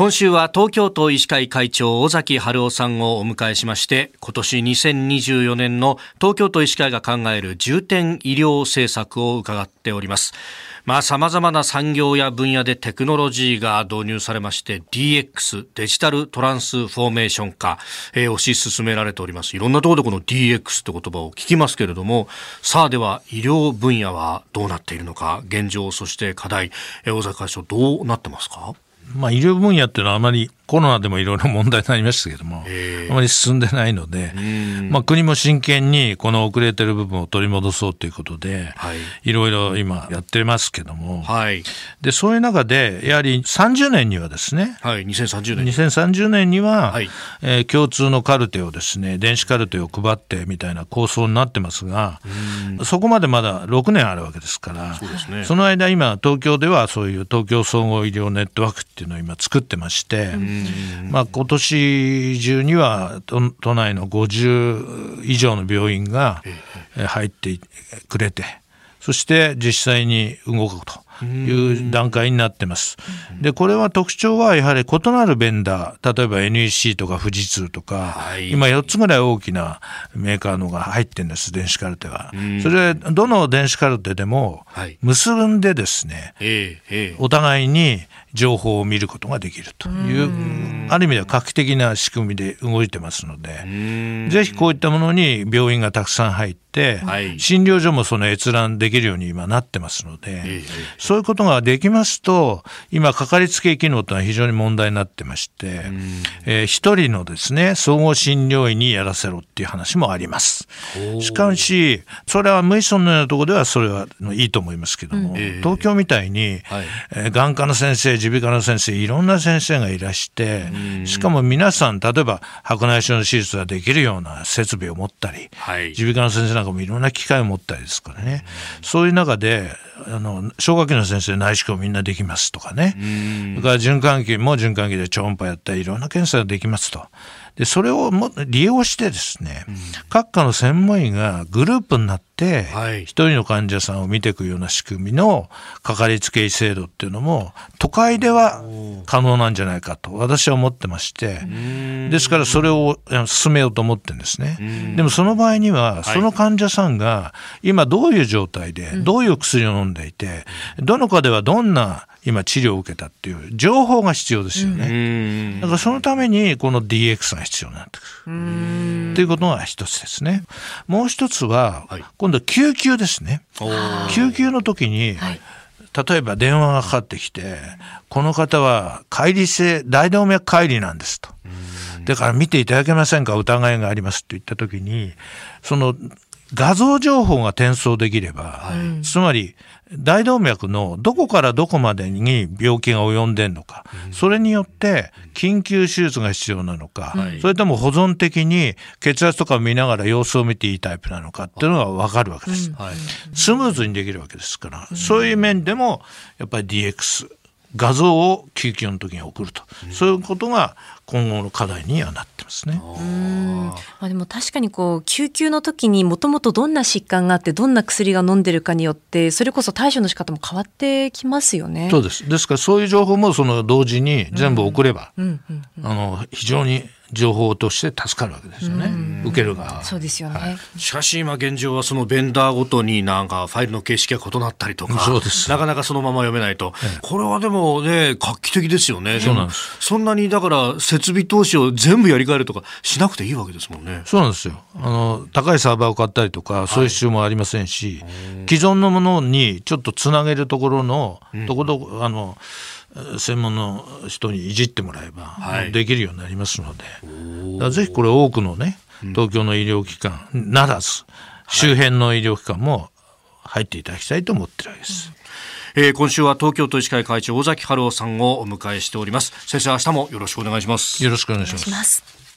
今週は東京都医師会会長尾崎春夫さんをお迎えしまして今年2024年の東京都医師会が考える重点医療政策を伺っております。まあ様々な産業や分野でテクノロジーが導入されまして DX デジタルトランスフォーメーション化、えー、推し進められております。いろんなところでこの DX って言葉を聞きますけれどもさあでは医療分野はどうなっているのか現状そして課題、えー、大坂会長どうなってますか？まあ、医療分野っていうのはあまりコロナでもいろいろ問題になりましたけども、あまり進んでないので、まあ、国も真剣にこの遅れてる部分を取り戻そうということで、はい、ろいろ今やってますけども、はい、でそういう中で、やはり30年にはですね、はい、2030年2030年に。は、はい、えー、共通のカルテをですね、電子カルテを配ってみたいな構想になってますが、そこまでまだ6年あるわけですから、そ、ね,、の間、今、東京ではそういう東京総合医療ネットワークっていうのを今作ってまして、まあ、今年中には都都内の50以上の病院が入ってくれてそして実際に動くと。いう段階になってます。で、これは特徴はやはり異なるベンダー、例えば NEC とか富士通とか、はい、今4つぐらい大きなメーカーのが入ってるんです、電子カルテは。それどの電子カルテでも結んでですね、はい、お互いに情報を見ることができるというある意味では画期的な仕組みで動いてますのでぜひこういったものに病院がたくさん入って、はい、診療所もその閲覧できるように今なってますので、そういうことができますと今かかりつけ医機能というのは非常に問題になってましてえー、一人のですね総合診療医にやらせろっていう話もあります。しかしそれは無依存のようなところではそれはいいと思いますけども、東京みたいに、はい、えー、眼科の先生耳鼻科の先生いろんな先生がいらしてしかも皆さん例えば白内障の手術ができるような設備を持ったり耳鼻科の先生なんかもいろんな機械を持ったりですからね。そういう中であの小学期の先生内視鏡みんなできますとかね。それから循環器も循環器で超音波やったりいろんな検査ができますと。でそれをも利用してですね、うん、各科の専門医がグループになって、一人の患者さんを見ていくような仕組みのかかりつけ医制度っていうのも都会では可能なんじゃないかと私は思ってましてですからそれを進めようと思ってるんですね。でもその場合にはその患者さんが今どういう状態でどういう薬を飲んでいてどの科ではどんな今治療を受けたっていう情報が必要ですよね。だからそのためにこの DX が必要になってくる。っていうことが一つですね。もう一つは、今度救急ですね。救急の時に、例えば電話がかかってきて、この方は乖離性、大動脈解離なんですと。だから見ていただけませんか？疑いがありますって言った時に、その画像情報が転送できれば、はい、つまり大動脈のどこからどこまでに病気が及んでんのか、うん、それによって緊急手術が必要なのか、はい、それとも保存的に血圧とかを見ながら様子を見ていいタイプなのかっていうのが分かるわけです。はい、スムーズにできるわけですから、そういう面でもやっぱり DX 画像を救急の時に送ると、そういうことが今後の課題にはなってますね。まあ、でも確かにこう救急の時にもともとどんな疾患があってどんな薬が飲んでるかによってそれこそ対処の仕方も変わってきますよね。そうです。ですからそういう情報もその同時に全部送れば、あの非常に情報として助かるわけですよね、受ける側。そうですよね、はい、しかし今現状はそのベンダーごとになんかファイルの形式が異なったりとかそうです。なかなかそのまま読めないと、ええ、これはでもね画期的ですよね。そうなんです。そんなにだから設備投資を全部やり替えるとかしなくていいわけですもんね。そうなんですよ。あの高いサーバーを買ったりとかそういう必要もありませんし、はい、既存のものにちょっとつなげるところの、うこどこあの専門の人にいじってもらえば、できるようになりますので、ぜひこれ多くのね東京の医療機関ならず周辺の医療機関も入っていただきたいと思ってるわけです。えー、今週は東京都医師会会長尾崎春夫さんをお迎えしております。先生明日もよろしくお願いします。よろしくお願いします